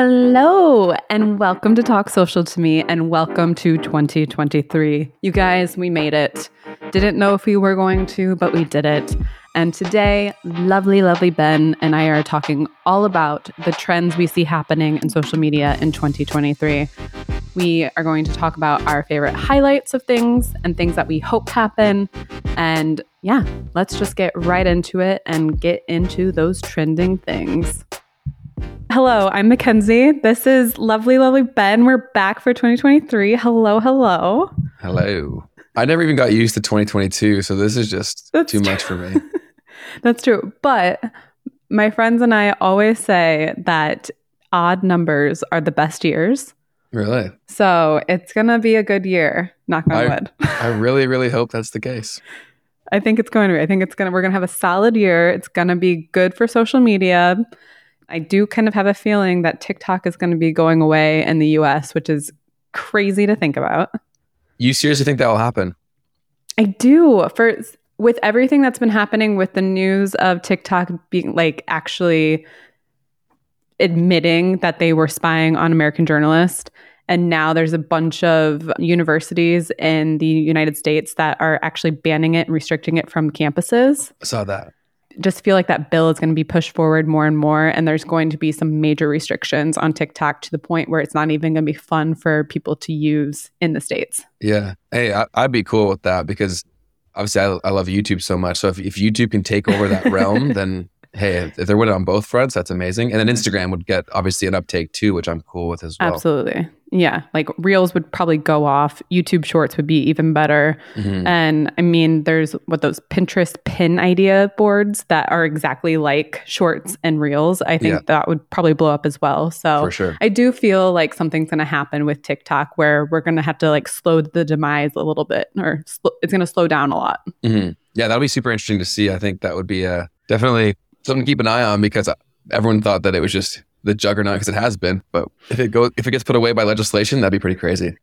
Hello, and welcome to Talk Social to Me, and welcome to 2023. You guys, we made it. Didn't know if we were going to, but we did it. And today, lovely, lovely Ben and I are talking all about the trends we see happening in social media in 2023. We are going to talk about our favorite highlights of things and things that we hope happen. And yeah, let's just get right into it and get into those trending things. Hello, I'm Mackenzie. This is lovely, lovely Ben. We're back for 2023. Hello, hello. Hello. I never even got used to 2022, so this is just That's too true. much for me. That's true. But my friends and I always say that odd numbers are the best years. Really? So it's going to be a good year, knock on I, wood. I really, really hope that's the case. I think it's going to be. I think it's going to, we're going to have a solid year. It's going to be good for social media. I do kind of have a feeling that TikTok is going to be going away in the US, which is crazy to think about. You seriously think that will happen? I do. For with everything that's been happening with the news of TikTok being like actually admitting that they were spying on American journalists. And now there's a bunch of universities in the United States that are actually banning it and restricting it from campuses. I saw that. Just feel like that bill is going to be pushed forward more and more. And there's going to be some major restrictions on TikTok to the point where it's not even going to be fun for people to use in the States. Yeah. Hey, I, I'd be cool with that because obviously I, I love YouTube so much. So if, if YouTube can take over that realm, then hey, if they're winning on both fronts, that's amazing. And then Instagram would get obviously an uptake too, which I'm cool with as well. Absolutely. Yeah. Like Reels would probably go off. YouTube Shorts would be even better. Mm-hmm. And I mean, there's what those Pinterest pin idea boards that are exactly like Shorts and Reels. I think yeah. that would probably blow up as well. So For sure. I do feel like something's going to happen with TikTok where we're going to have to like slow the demise a little bit or sl- it's going to slow down a lot. Mm-hmm. Yeah. That'll be super interesting to see. I think that would be a definitely something to keep an eye on because everyone thought that it was just the juggernaut because it has been. But if it goes, if it gets put away by legislation, that'd be pretty crazy.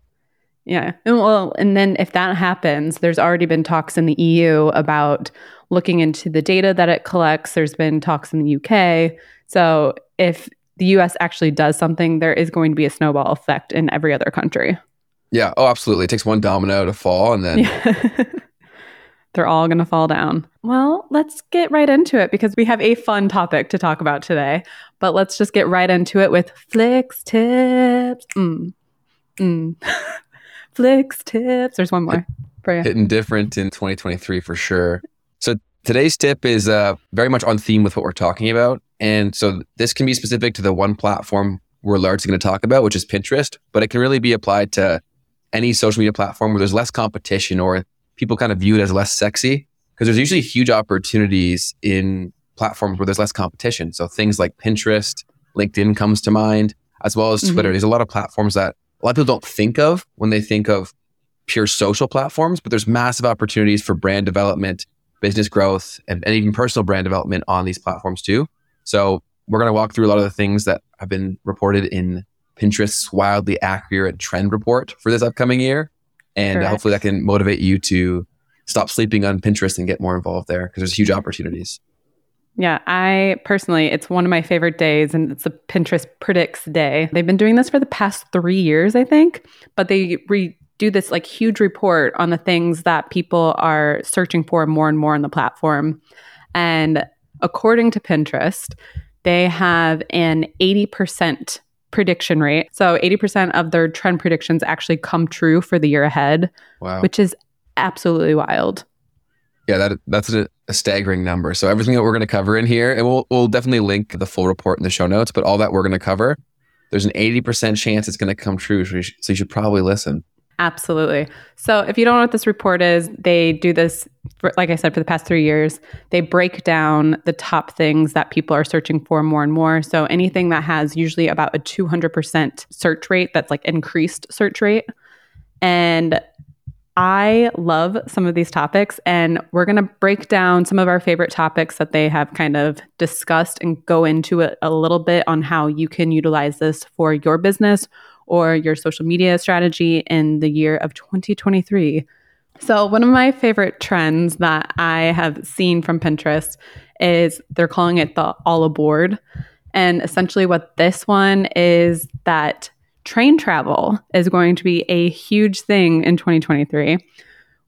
Yeah. And well, and then if that happens, there's already been talks in the EU about looking into the data that it collects. There's been talks in the UK. So if the US actually does something, there is going to be a snowball effect in every other country. Yeah. Oh, absolutely. It takes one domino to fall and then yeah. they're all going to fall down. Well, let's get right into it because we have a fun topic to talk about today. But let's just get right into it with Flick's tips. Mm. Mm. Flick's tips. There's one more for you. Hitting different in 2023 for sure. So today's tip is uh, very much on theme with what we're talking about. And so this can be specific to the one platform we're largely going to talk about, which is Pinterest, but it can really be applied to any social media platform where there's less competition or people kind of view it as less sexy because there's usually huge opportunities in platforms where there's less competition. So things like Pinterest, LinkedIn comes to mind, as well as mm-hmm. Twitter. There's a lot of platforms that a lot of people don't think of when they think of pure social platforms, but there's massive opportunities for brand development, business growth, and, and even personal brand development on these platforms too. So we're going to walk through a lot of the things that have been reported in Pinterest's wildly accurate trend report for this upcoming year and Correct. hopefully that can motivate you to stop sleeping on Pinterest and get more involved there because there's huge opportunities. Yeah, I personally, it's one of my favorite days, and it's the Pinterest Predicts Day. They've been doing this for the past three years, I think, but they re- do this like huge report on the things that people are searching for more and more on the platform. And according to Pinterest, they have an 80% prediction rate. So 80% of their trend predictions actually come true for the year ahead, wow. which is absolutely wild. Yeah, that that's a, a staggering number. So everything that we're going to cover in here, and we'll we'll definitely link the full report in the show notes. But all that we're going to cover, there's an 80% chance it's going to come true. So you, should, so you should probably listen. Absolutely. So, if you don't know what this report is, they do this, for, like I said, for the past three years. They break down the top things that people are searching for more and more. So, anything that has usually about a 200% search rate, that's like increased search rate. And I love some of these topics, and we're going to break down some of our favorite topics that they have kind of discussed and go into it a little bit on how you can utilize this for your business or your social media strategy in the year of 2023. So, one of my favorite trends that I have seen from Pinterest is they're calling it the all aboard. And essentially, what this one is that train travel is going to be a huge thing in 2023,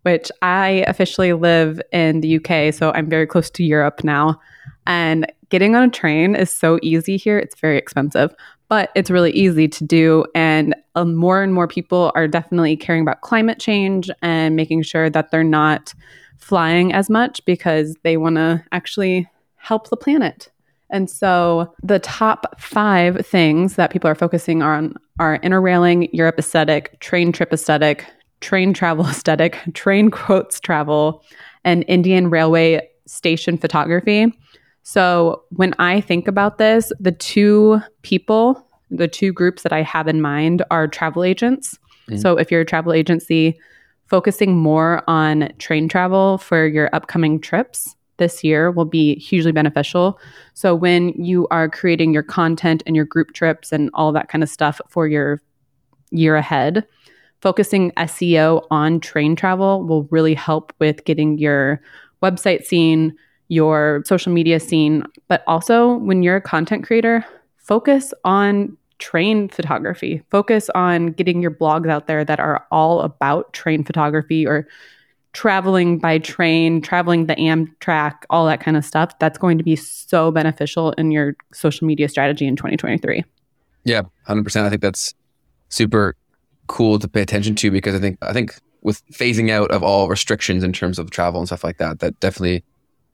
which I officially live in the UK. So I'm very close to Europe now. And getting on a train is so easy here. It's very expensive, but it's really easy to do. And um, more and more people are definitely caring about climate change and making sure that they're not flying as much because they want to actually help the planet. And so the top five things that people are focusing on are interrailing, Europe aesthetic, train trip aesthetic, train travel aesthetic, train quotes travel, and Indian railway station photography. So when I think about this, the two people, the two groups that I have in mind are travel agents. Mm-hmm. So if you're a travel agency, focusing more on train travel for your upcoming trips this year will be hugely beneficial. So when you are creating your content and your group trips and all that kind of stuff for your year ahead, focusing SEO on train travel will really help with getting your website seen, your social media seen, but also when you're a content creator, focus on train photography. Focus on getting your blogs out there that are all about train photography or traveling by train, traveling the Amtrak, all that kind of stuff. That's going to be so beneficial in your social media strategy in 2023. Yeah, 100%. I think that's super cool to pay attention to because I think I think with phasing out of all restrictions in terms of travel and stuff like that, that definitely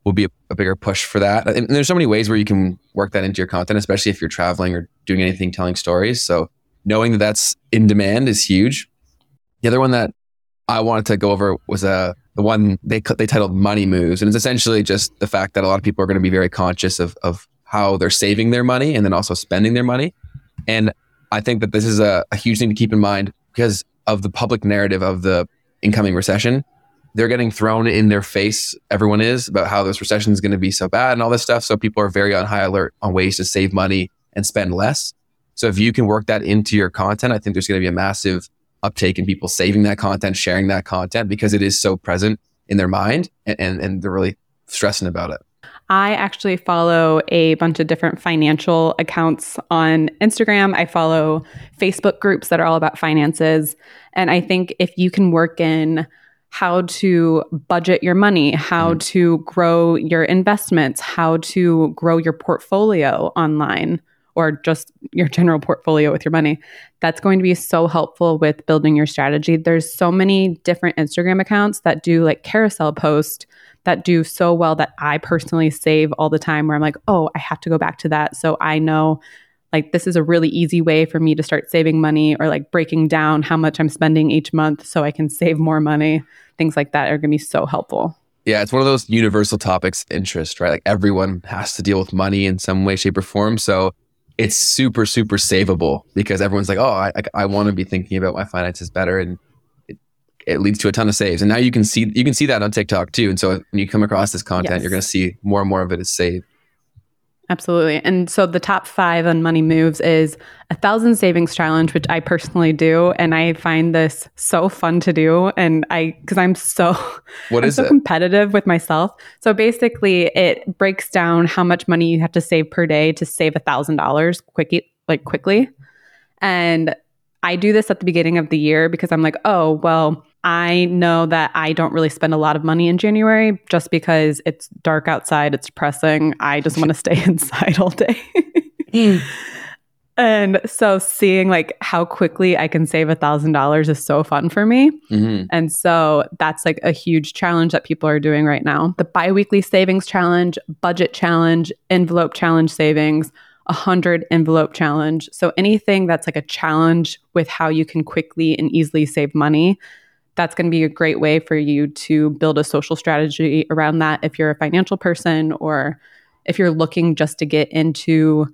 will be a, a, bigger push for that. And there's so many ways where you can work that into your content, especially if you're traveling or doing anything telling stories. So knowing that that's in demand is huge. The other one that I wanted to go over was uh, the one they they titled "Money Moves," and it's essentially just the fact that a lot of people are going to be very conscious of of how they're saving their money and then also spending their money. And I think that this is a, a huge thing to keep in mind because of the public narrative of the incoming recession they're getting thrown in their face. Everyone is about how this recession is going to be so bad and all this stuff. So people are very on high alert on ways to save money and spend less. So if you can work that into your content, I think there's going to be a massive uptake in people saving that content, sharing that content because it is so present in their mind and, and, and they're really stressing about it. I actually follow a bunch of different financial accounts on Instagram. I follow Facebook groups that are all about finances. And I think if you can work in how to budget your money, how mm. to grow your investments, how to grow your portfolio online or just your general portfolio with your money. That's going to be so helpful with building your strategy. There's so many different Instagram accounts that do like carousel posts that do so well that I personally save all the time where I'm like, "Oh, I have to go back to that so I know like this is a really easy way for me to start saving money or like breaking down how much I'm spending each month so I can save more money. Things like that are going to be so helpful. Yeah, it's one of those universal topics interest, right? Like everyone has to deal with money in some way, shape, or form. So it's super, super savable because everyone's like, oh, I, I, I want to be thinking about my finances better, and it, it, leads to a ton of saves. And now you can see you can see that on TikTok too. And so when you come across this content, yes. you're going to see more and more of it is saved. Absolutely. And so the top five on money moves is a thousand savings challenge, which I personally do. And I find this so fun to do. And I, cause I'm so, what I'm is so it? competitive with myself. So basically it breaks down how much money you have to save per day to save a thousand dollars quickly, like quickly. And I do this at the beginning of the year because I'm like, oh, well, I know that I don't really spend a lot of money in January just because it's dark outside, it's depressing. I just want to stay inside all day. mm. And so seeing like how quickly I can save a thousand dollars is so fun for me. Mm-hmm. And so that's like a huge challenge that people are doing right now. The biweekly savings challenge, budget challenge, envelope challenge savings, a hundred envelope challenge. So anything that's like a challenge with how you can quickly and easily save money that's going to be a great way for you to build a social strategy around that if you're a financial person or if you're looking just to get into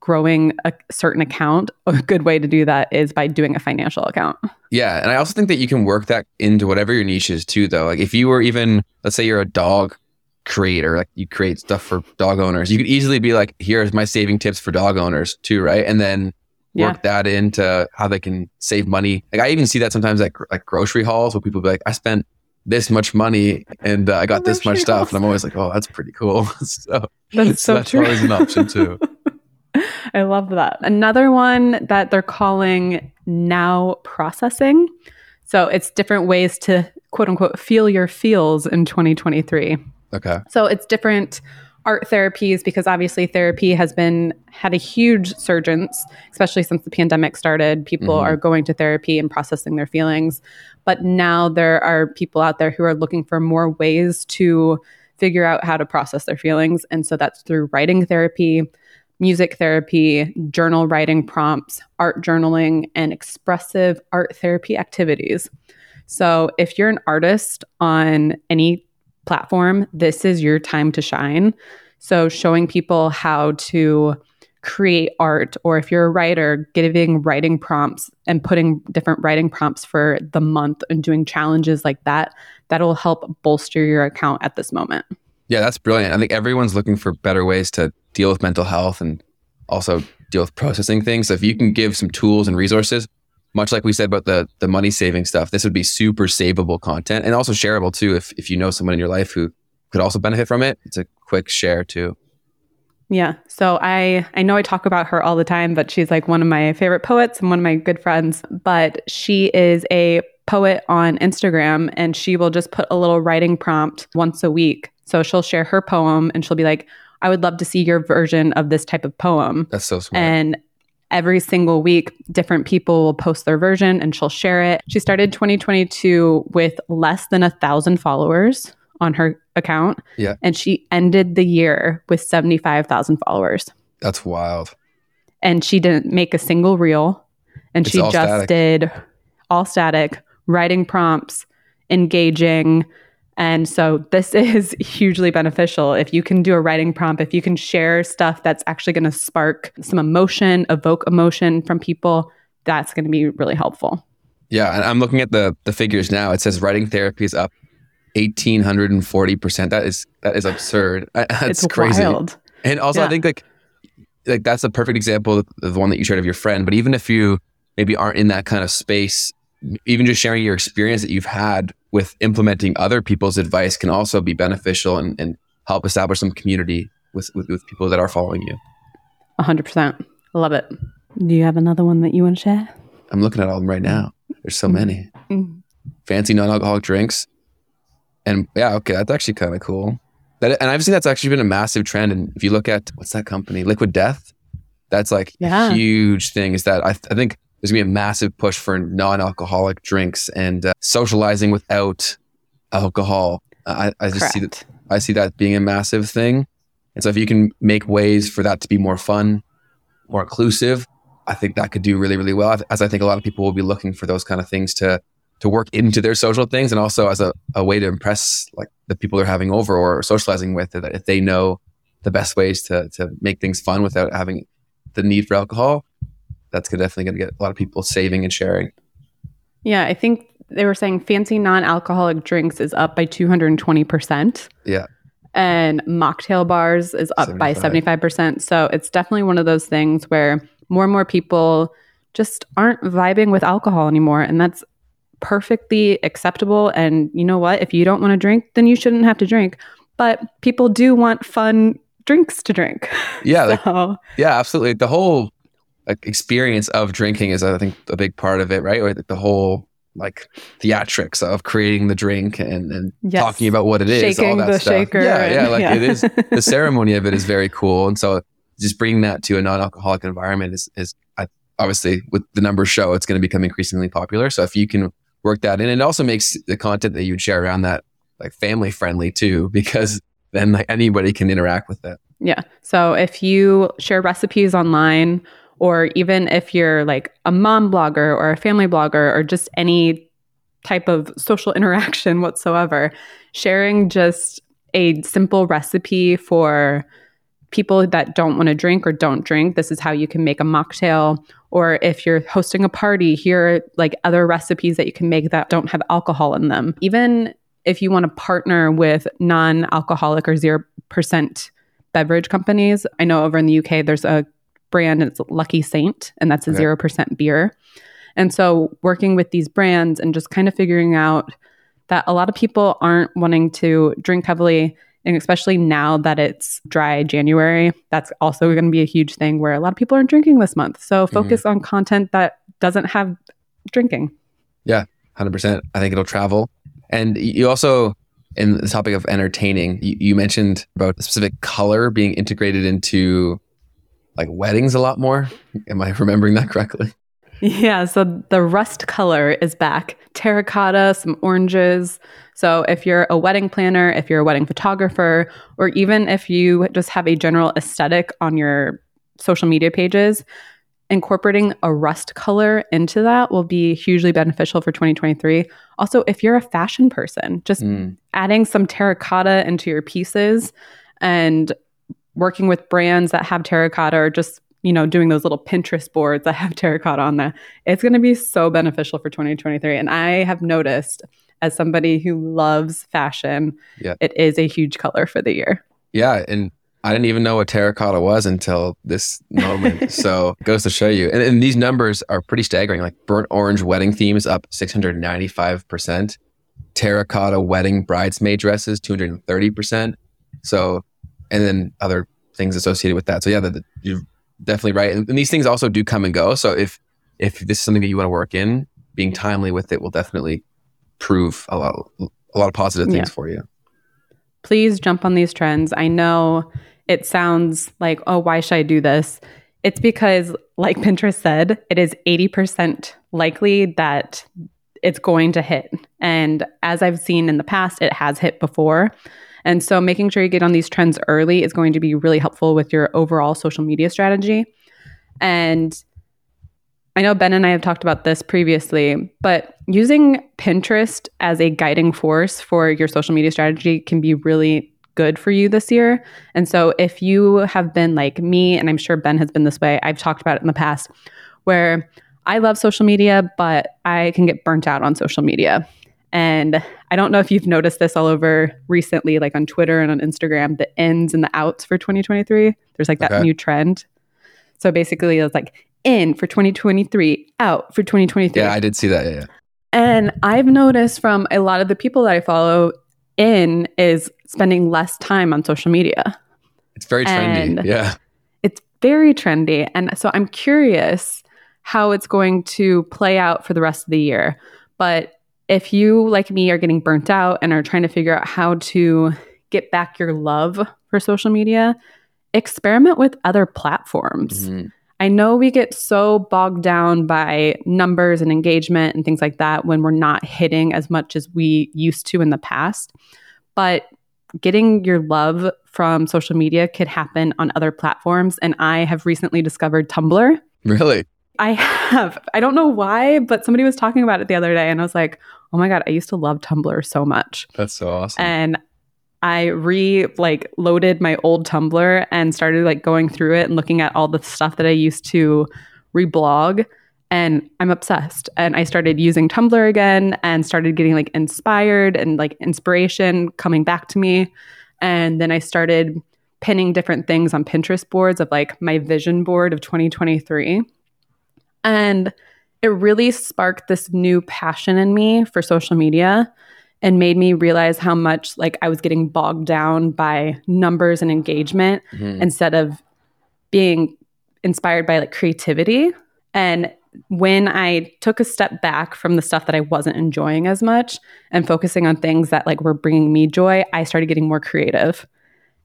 growing a certain account a good way to do that is by doing a financial account. Yeah and i also think that you can work that into whatever your niche is too though. Like if you were even let's say you're a dog creator like you create stuff for dog owners you could easily be like here's my saving tips for dog owners too right? And then work yeah. that into how they can save money. Like I even see that sometimes at like grocery hauls where people be like, I spent this much money and uh, I got this much stuff, and I'm always like, oh, that's pretty cool. so that's so, that's true. always an option too. I love that. Another one that they're calling now processing. So it's different ways to quote unquote feel your feels in 2023. Okay. So it's different art therapies because obviously therapy has been had a huge surgence, especially since the pandemic started. People Mhm. are going to therapy and processing their feelings. But now there are people out there who are looking for more ways to figure out how to process their feelings. And so that's through writing therapy, music therapy, journal writing prompts, art journaling, and expressive art therapy activities. So if you're an artist on any platform, this is your time to shine. So, showing people how to create art, or if you're a writer, giving writing prompts and putting different writing prompts for the month and doing challenges like that, that'll help bolster your account at this moment. Yeah, that's brilliant. I think everyone's looking for better ways to deal with mental health and also deal with processing things. So if you can give some tools and resources, much like we said about the the money saving stuff, this would be super savable content and also shareable too. If if you know someone in your life who could also benefit from it, it's a quick share too. Yeah. So I I know I talk about her all the time, but she's like one of my favorite poets and one of my good friends. But she is a poet on Instagram and she will just put a little writing prompt once a week. So she'll share her poem and she'll be like, I would love to see your version of this type of poem. That's so smart. And every single week, different people will post their version and she'll share it. She started 2022 with less than a thousand followers on her account. Yeah. And she ended the year with 75,000 followers. that's wild. And she didn't make a single reel. And It's she just static. did all static, writing prompts, engaging. And so this is hugely beneficial. If you can do a writing prompt, if you can share stuff that's actually going to spark some emotion, evoke emotion from people, that's going to be really helpful. Yeah, and I'm looking at the the figures now. It says writing therapy is up 1840%. That is that is absurd. That's it's crazy. wild. And also, I think like like that's a perfect example of the one that you shared of your friend. But even if you maybe aren't in that kind of space, even just sharing your experience that you've had with implementing other people's advice can also be beneficial and, and help establish some community with, with with people that are following you. 100%. Love it. Do you have another one that you want to share? I'm looking at all of them right now. There's so many Mm. fancy non-alcoholic drinks, and yeah, okay, that's actually kind of cool. That, and I've seen that's actually been a massive trend. And if you look at what's that company, Liquid Death, that's like Yeah. a huge thing. Is that I, I think there's gonna be a massive push for non-alcoholic drinks and uh, socializing without alcohol. I, I just see that I see that being a massive thing. And so if you can make ways for that to be more fun, more inclusive, I think that could do really, really well. As I think a lot of people will be looking for those kind of things to to work into their social things and also as a, a way to impress like the people they're having over or socializing with that if they know the best ways to to make things fun without having the need for alcohol, that's definitely going to get a lot of people saving and sharing. Yeah, I think they were saying fancy non alcoholic drinks is up by 220%. Yeah. And mocktail bars is up by 75. 75%. So it's definitely one of those things where more and more people just aren't vibing with alcohol anymore. And that's perfectly acceptable. And you know what? If you don't want to drink, then you shouldn't have to drink. But people do want fun drinks to drink. Yeah, like Yeah, absolutely. The whole like experience of drinking is, I think, a big part of it, right? Or the whole like theatrics of creating the drink and, and Yes. talking about what it is, all that the stuff. shaker Yeah, yeah, like yeah. it is. The ceremony of it is very cool, and so just bringing that to a non-alcoholic environment is is I, obviously with the numbers show it's going to become increasingly popular. So if you can work that in, it also makes the content that you would share around that like family friendly too, because then like anybody can interact with it. Yeah. So if you share recipes online, or even if you're like a mom blogger or a family blogger or just any type of social interaction whatsoever, sharing just a simple recipe for people that don't want to drink or don't drink, this is how you can make a mocktail. Or if you're hosting a party, here are like other recipes that you can make that don't have alcohol in them. Even if you want to partner with non alcoholic or 0% beverage companies, I know over in the UK there's a brand, it's Lucky Saint, and that's a Okay. 0% beer. And so working with these brands and just kind of figuring out that a lot of people aren't wanting to drink heavily And especially now that it's dry January, that's also going to be a huge thing where a lot of people aren't drinking this month. So mm-hmm. focus on content that doesn't have drinking. Yeah, 100%. I think it'll travel. And you also, in the topic of entertaining, you, you mentioned about a specific color being integrated into like weddings a lot more. Am I remembering that correctly? Yeah, so the rust color is back. Terracotta, some oranges. So if you're a wedding planner, if you're a wedding photographer, or even if you just have a general aesthetic on your social media pages, incorporating a rust color into that will be hugely beneficial for 2023. Also, if you're a fashion person, just Mm. adding some terracotta into your pieces and working with brands that have terracotta or just you know doing those little pinterest boards that have terracotta on them it's going to be so beneficial for 2023 and i have noticed as somebody who loves fashion Yeah. it is a huge color for the year Yeah. And I didn't even know what terracotta was until this moment. so it goes to show you. And, and these numbers are pretty staggering. Like burnt orange wedding themes up 695%, terracotta wedding bridesmaid dresses 230%. So, and then other things associated with that. So, yeah, the, the- you're definitely right. And, and these things also do come and go. So, if if this is something that you want to work in, being timely with it will definitely prove a lot, a lot of positive things Yeah. for you. please jump on these trends. I know it sounds like, oh, why should I do this? It's because, like Pinterest said, it is 80% likely that it's going to hit. And as I've seen in the past, it has hit before. And so making sure you get on these trends early is going to be really helpful with your overall social media strategy. And I know Ben and I have talked about this previously, but using Pinterest as a guiding force for your social media strategy can be really good for you this year. And so if you have been like me, and I'm sure Ben has been this way, I've talked about it in the past, where I love social media, but I can get burnt out on social media. And I don't know if you've noticed this all over recently, like on Twitter and on Instagram, the ins and the outs for 2023. There's like that Okay. new trend. So basically, it's like in for 2023, out for 2023. Yeah, I did see that. Yeah. yeah. And I've noticed from a lot of the people that I follow, in is spending less time on social media. It's very trendy. And- yeah. It's very trendy. And so I'm curious how it's going to play out for the rest of the year. But if you, like me, are getting burnt out and are trying to figure out how to get back your love for social media, experiment with other platforms. Mhm. I know we get so bogged down by numbers and engagement and things like that when we're not hitting as much as we used to in the past. But getting your love from social media could happen on other platforms. And I have recently discovered Tumblr. Really? I have. I don't know why, but somebody was talking about it the other day and I was like, oh my God, I used to love Tumblr so much That's so awesome. and I re like loaded my old Tumblr and started like going through it and looking at all the stuff that I used to reblog and I'm obsessed. And I started using Tumblr again and started getting like inspired and like inspiration coming back to me. And then I started pinning different things on Pinterest boards of like my vision board of 2023. And it really sparked this new passion in me for social media and made me realize how much like I was getting bogged down by numbers and engagement Mhm. instead of being inspired by like creativity. And when I took a step back from the stuff that I wasn't enjoying as much and focusing on things that like were bringing me joy, I started getting more creative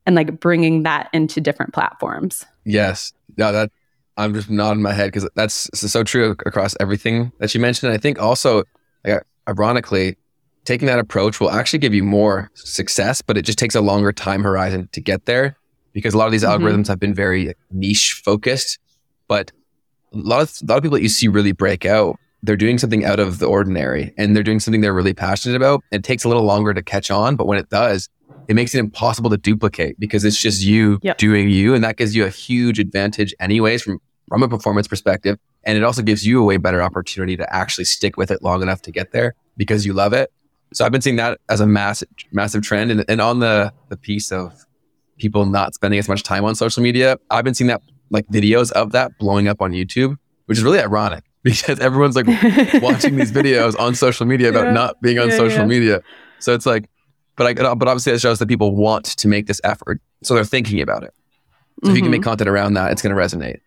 and like bringing that into different platforms. Yes. No, that I'm just nodding my head because that's so true across everything that you mentioned. And I think also, like, ironically, taking that approach will actually give you more success, but it just takes a longer time horizon to get there because a lot of these Mhm. algorithms have been very niche focused. But a lot of a lot of people that you see really break out, they're doing something out of the ordinary and they're doing something they're really passionate about. It takes a little longer to catch on, but when it does, it makes it impossible to duplicate because it's just you Yep. doing you, and that gives you a huge advantage, anyways, from from a performance perspective. And it also gives you a way better opportunity to actually stick with it long enough to get there because you love it. So I've been seeing that as a massive massive trend, and, and on the the piece of people not spending as much time on social media, I've been seeing that like videos of that blowing up on YouTube, which is really ironic because everyone's like watching these videos on social media about Yeah. not being on Yeah, social yeah. media. So it's like but I but obviously it shows that people want to make this effort, so they're thinking about it. So if you can make mm-hmm. content around that, it's going to resonate.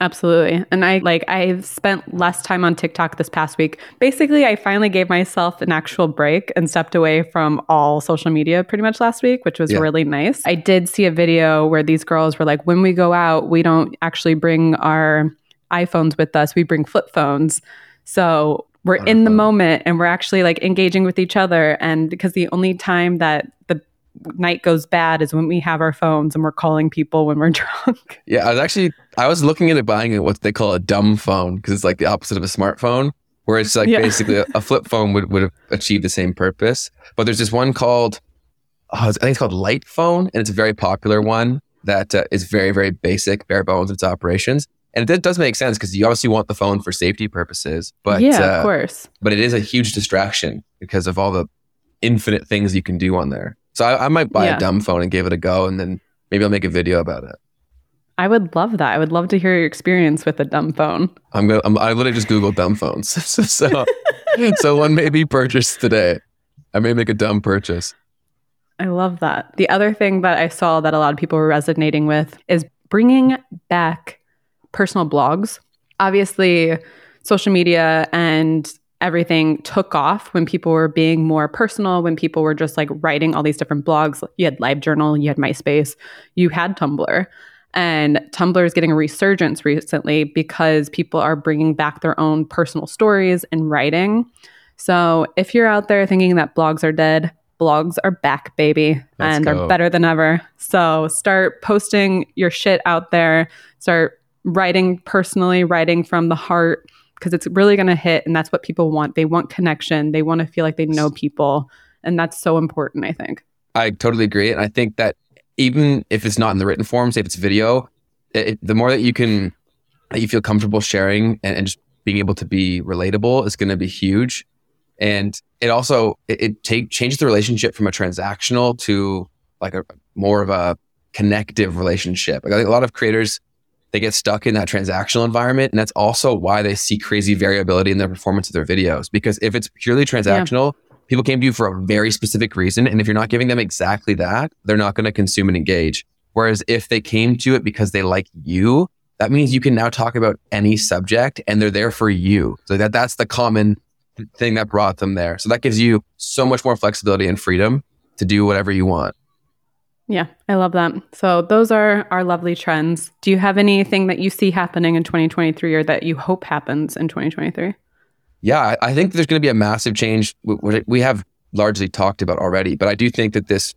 Absolutely. And I like I've spent less time on TikTok this past week. Basically, I finally gave myself an actual break and stepped away from all social media pretty much last week, which was Yeah. really nice. I did see a video where these girls were like when we go out, we don't actually bring our iPhones with us. We bring flip phones. So we're in the moment and we're actually like engaging with each other and because the only time that the night goes bad is when we have our phones and we're calling people when we're drunk. Yeah, I was actually I was looking into buying what they call a dumb phone because it's like the opposite of a smartphone, where it's like Yeah. basically a, a flip phone would would have achieved the same purpose. But there's this one called oh, I think it's called Light Phone, and it's a very popular one that uh, is very very basic, bare bones in its operations. And it does make sense because you obviously want the phone for safety purposes, but yeah, uh, of course. but it is a huge distraction because of all the infinite things you can do on there. So I, I might buy Yeah. a dumb phone and give it a go, and then maybe I'll make a video about it. I would love that. I would love to hear your experience with a dumb phone. I'm gonna. I'm, I literally just Googled dumb phones, so so, so one may be purchased today. I may make a dumb purchase. I love that. The other thing that I saw that a lot of people were resonating with is bringing back personal blogs. Obviously, social media and everything took off when people were being more personal, when people were just like writing all these different blogs. You had LiveJournal, you had MySpace, you had Tumblr. And Tumblr is getting a resurgence recently because people are bringing back their own personal stories and writing. So if you're out there thinking that blogs are dead, blogs are back, baby, Let's and go. they're better than ever. So start posting your shit out there. Start writing personally, writing from the heart, because it's really going to hit. And that's what people want. They want connection. They want to feel like they know people. And that's so important, I think. I totally agree, and I think that even if it's not in the written form, say if it's video, it, the more that you can that you feel comfortable sharing and, and just being able to be relatable is going to be huge. And it also it, it take changes the relationship from a transactional to like a more of a connective relationship. Like I think a lot of creators they get stuck in that transactional environment, and that's also why they see crazy variability in the performance of their videos. Because if it's purely transactional, people came to you for a very specific reason. And if you're not giving them exactly that, they're not going to consume and engage. Whereas if they came to it because they like you, that means you can now talk about any subject and they're there for you. So that that's the common thing that brought them there. So that gives you so much more flexibility and freedom to do whatever you want. Yeah, I love that. So those are our lovely trends. Do you have anything that you see happening in 2023 or that you hope happens in 2023? Yeah, I, think there's going to be a massive change. we have largely talked about already, but I do think that this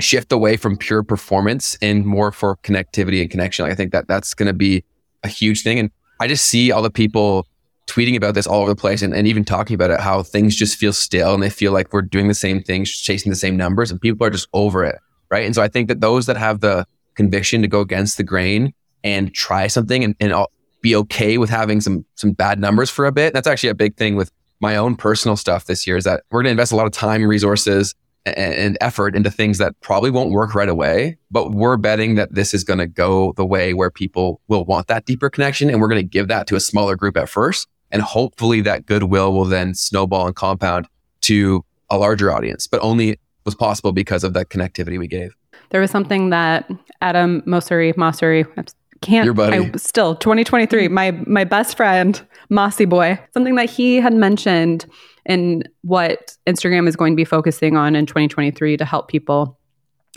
shift away from pure performance and more for connectivity and connection. Like, I think that that's going to be a huge thing. And I just see all the people tweeting about this all over the place and, and even talking about it, how things just feel stale and they feel like we're doing the same things, chasing the same numbers, and people are just over it. Right. And so I think that those that have the conviction to go against the grain and try something and, and be okay with having some some bad numbers for a bit. That's actually a big thing with my own personal stuff this year is that we're going to invest a lot of time, resources, and, and effort into things that probably won't work right away. But we're betting that this is going to go the way where people will want that deeper connection, and we're going to give that to a smaller group at first, and hopefully that goodwill will then snowball and compound to a larger audience. But only was possible because of that connectivity we gave. There was something that Adam Mosseri, Mosseri, I can't, Your buddy. I, still 2023, my, my best friend, Mossy Boy, something that he had mentioned in what Instagram is going to be focusing on in 2023 to help people.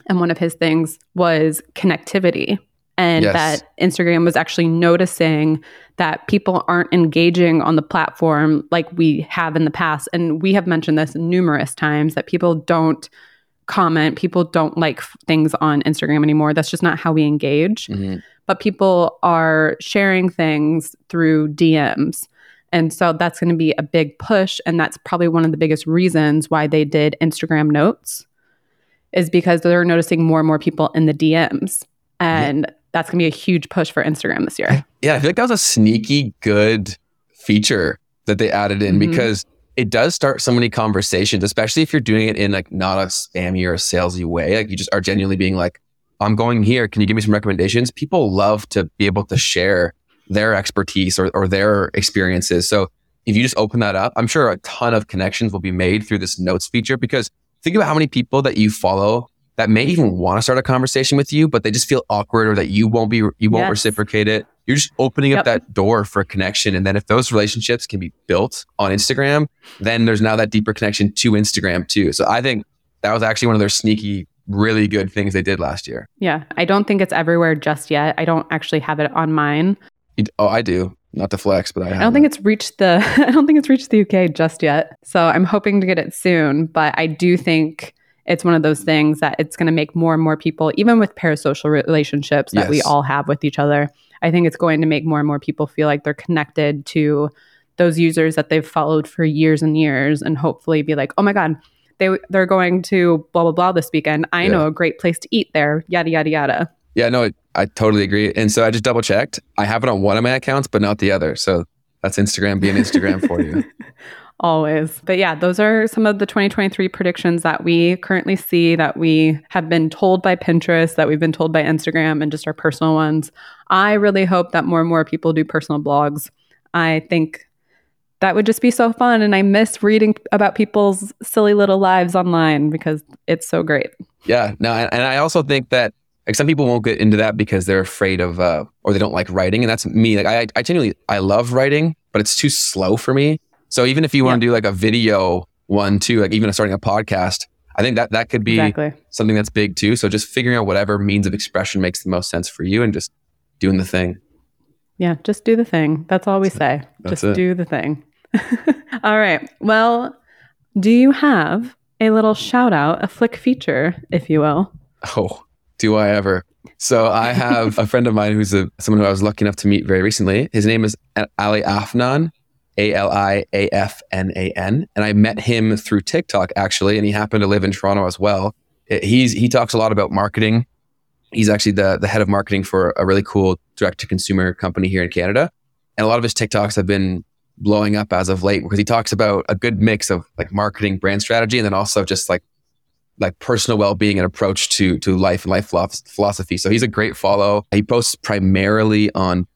And one of his things was connectivity. And Yes. that Instagram was actually noticing that people aren't engaging on the platform like we have in the past. And we have mentioned this numerous times that people don't comment, people don't like f- things on Instagram anymore. That's just not how we engage. Mm-hmm. But people are sharing things through DMs. And so that's going to be a big push. And that's probably one of the biggest reasons why they did Instagram notes, is because they're noticing more and more people in the DMs. And that's going to be a huge push for Instagram this year. Yeah, I feel like that was a sneaky good feature that they added in Mhm. because it does start so many conversations, especially if you're doing it in like not a spammy or a salesy way. Like you just are genuinely being like, I'm going here. Can you give me some recommendations? People love to be able to share their expertise or, or their experiences. So if you just open that up, I'm sure a ton of connections will be made through this notes feature because think about how many people that you follow that may even want to start a conversation with you, but they just feel awkward or that you won't be, you won't Yes. reciprocate it. You're just opening Yep. up that door for a connection. And then if those relationships can be built on Instagram, then there's now that deeper connection to Instagram too. So I think that was actually one of their sneaky, really good things they did last year. Yeah. I don't think it's everywhere just yet. I don't actually have it on mine. Oh, I do. Not to flex, but I, I don't think it's reached the I don't think it's reached the UK just yet. So I'm hoping to get it soon, but I do think it's one of those things that it's going to make more and more people even with parasocial relationships that we all have with each other. I think it's going to make more and more people feel like they're connected to those users that they've followed for years and years and hopefully be like, "Oh my god, they they're going to blah blah blah this weekend. I Yeah. know a great place to eat there." Yada yada yada. Yeah, no, I totally agree. And so I just double checked. I have it on one of my accounts, but not the other. So that's Instagram being Instagram for you. Always. But yeah, those are some of the 2023 predictions that we currently see that we have been told by Pinterest, that we've been told by Instagram, and just our personal ones. I really hope that more and more people do personal blogs. I think that would just be so fun. And I miss reading about people's silly little lives online because it's so great. Yeah, no, and, I also think that like some people won't get into that because they're afraid of uh, or they don't like writing, and that's me. Like I, I genuinely I love writing, but it's too slow for me. So even if you want to do like a video one too, like even starting a podcast, I think that that could be Exactly. something that's big too. So just figuring out whatever means of expression makes the most sense for you, and just doing the thing. Yeah, just do the thing. That's all we say. Just it. do the thing. all right. Well, do you have a little shout out, a flick feature, if you will? Oh, do I ever? So I have a friend of mine who's a someone who I was lucky enough to meet very recently. His name is Ali Afnan, A L I A F N A N, and I met him through TikTok actually, and he happened to live in Toronto as well. He's he talks a lot about marketing. He's actually the the head of marketing for a really cool direct to consumer company here in Canada, and a lot of his TikToks have been blowing up as of late because he talks about a good mix of like marketing, brand strategy, and then also just like like personal well-being and approach to to life and life philosophy. So he's a great follow. He posts primarily on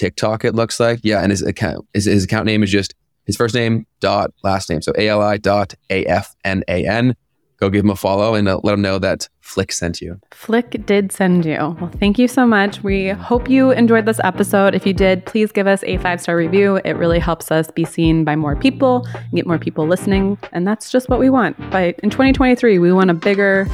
TikTok. It looks like yeah, and his account his, his account name is just his first name dot last name. So A L I dot A F N A N. Go give him a follow and uh, let him know that Flick sent you. Flick did send you. Well, thank you so much. We hope you enjoyed this episode. If you did, please give us a five star review. It really helps us be seen by more people get more people listening. And that's just what we want. But in 2023, we want a bigger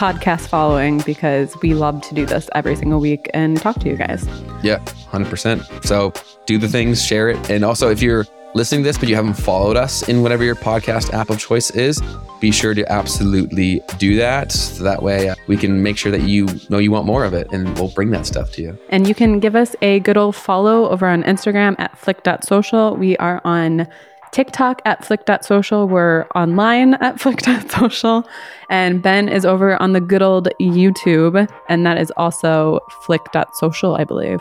podcast following because we love to do this every single week and talk to you guys. Yeah, hundred percent. So do the things, share it, and also if you're listening to this but you haven't followed us in whatever your podcast app of choice is, be sure to absolutely do that. So that way uh, we can make sure that you know you want more of it, and we'll bring that stuff to you. And you can give us a good old follow over on Instagram at flick.social. We are on TikTok at flick.social. We're online at flick.social. And Ben is over on the good old YouTube, and that is also flick.social, I believe.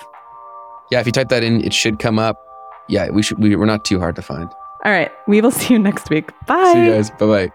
Yeah, if you type that in, it should come up. Yeah, we should. We, we're not too hard to find. All right. We will see you next week. Bye. See you guys. Bye bye.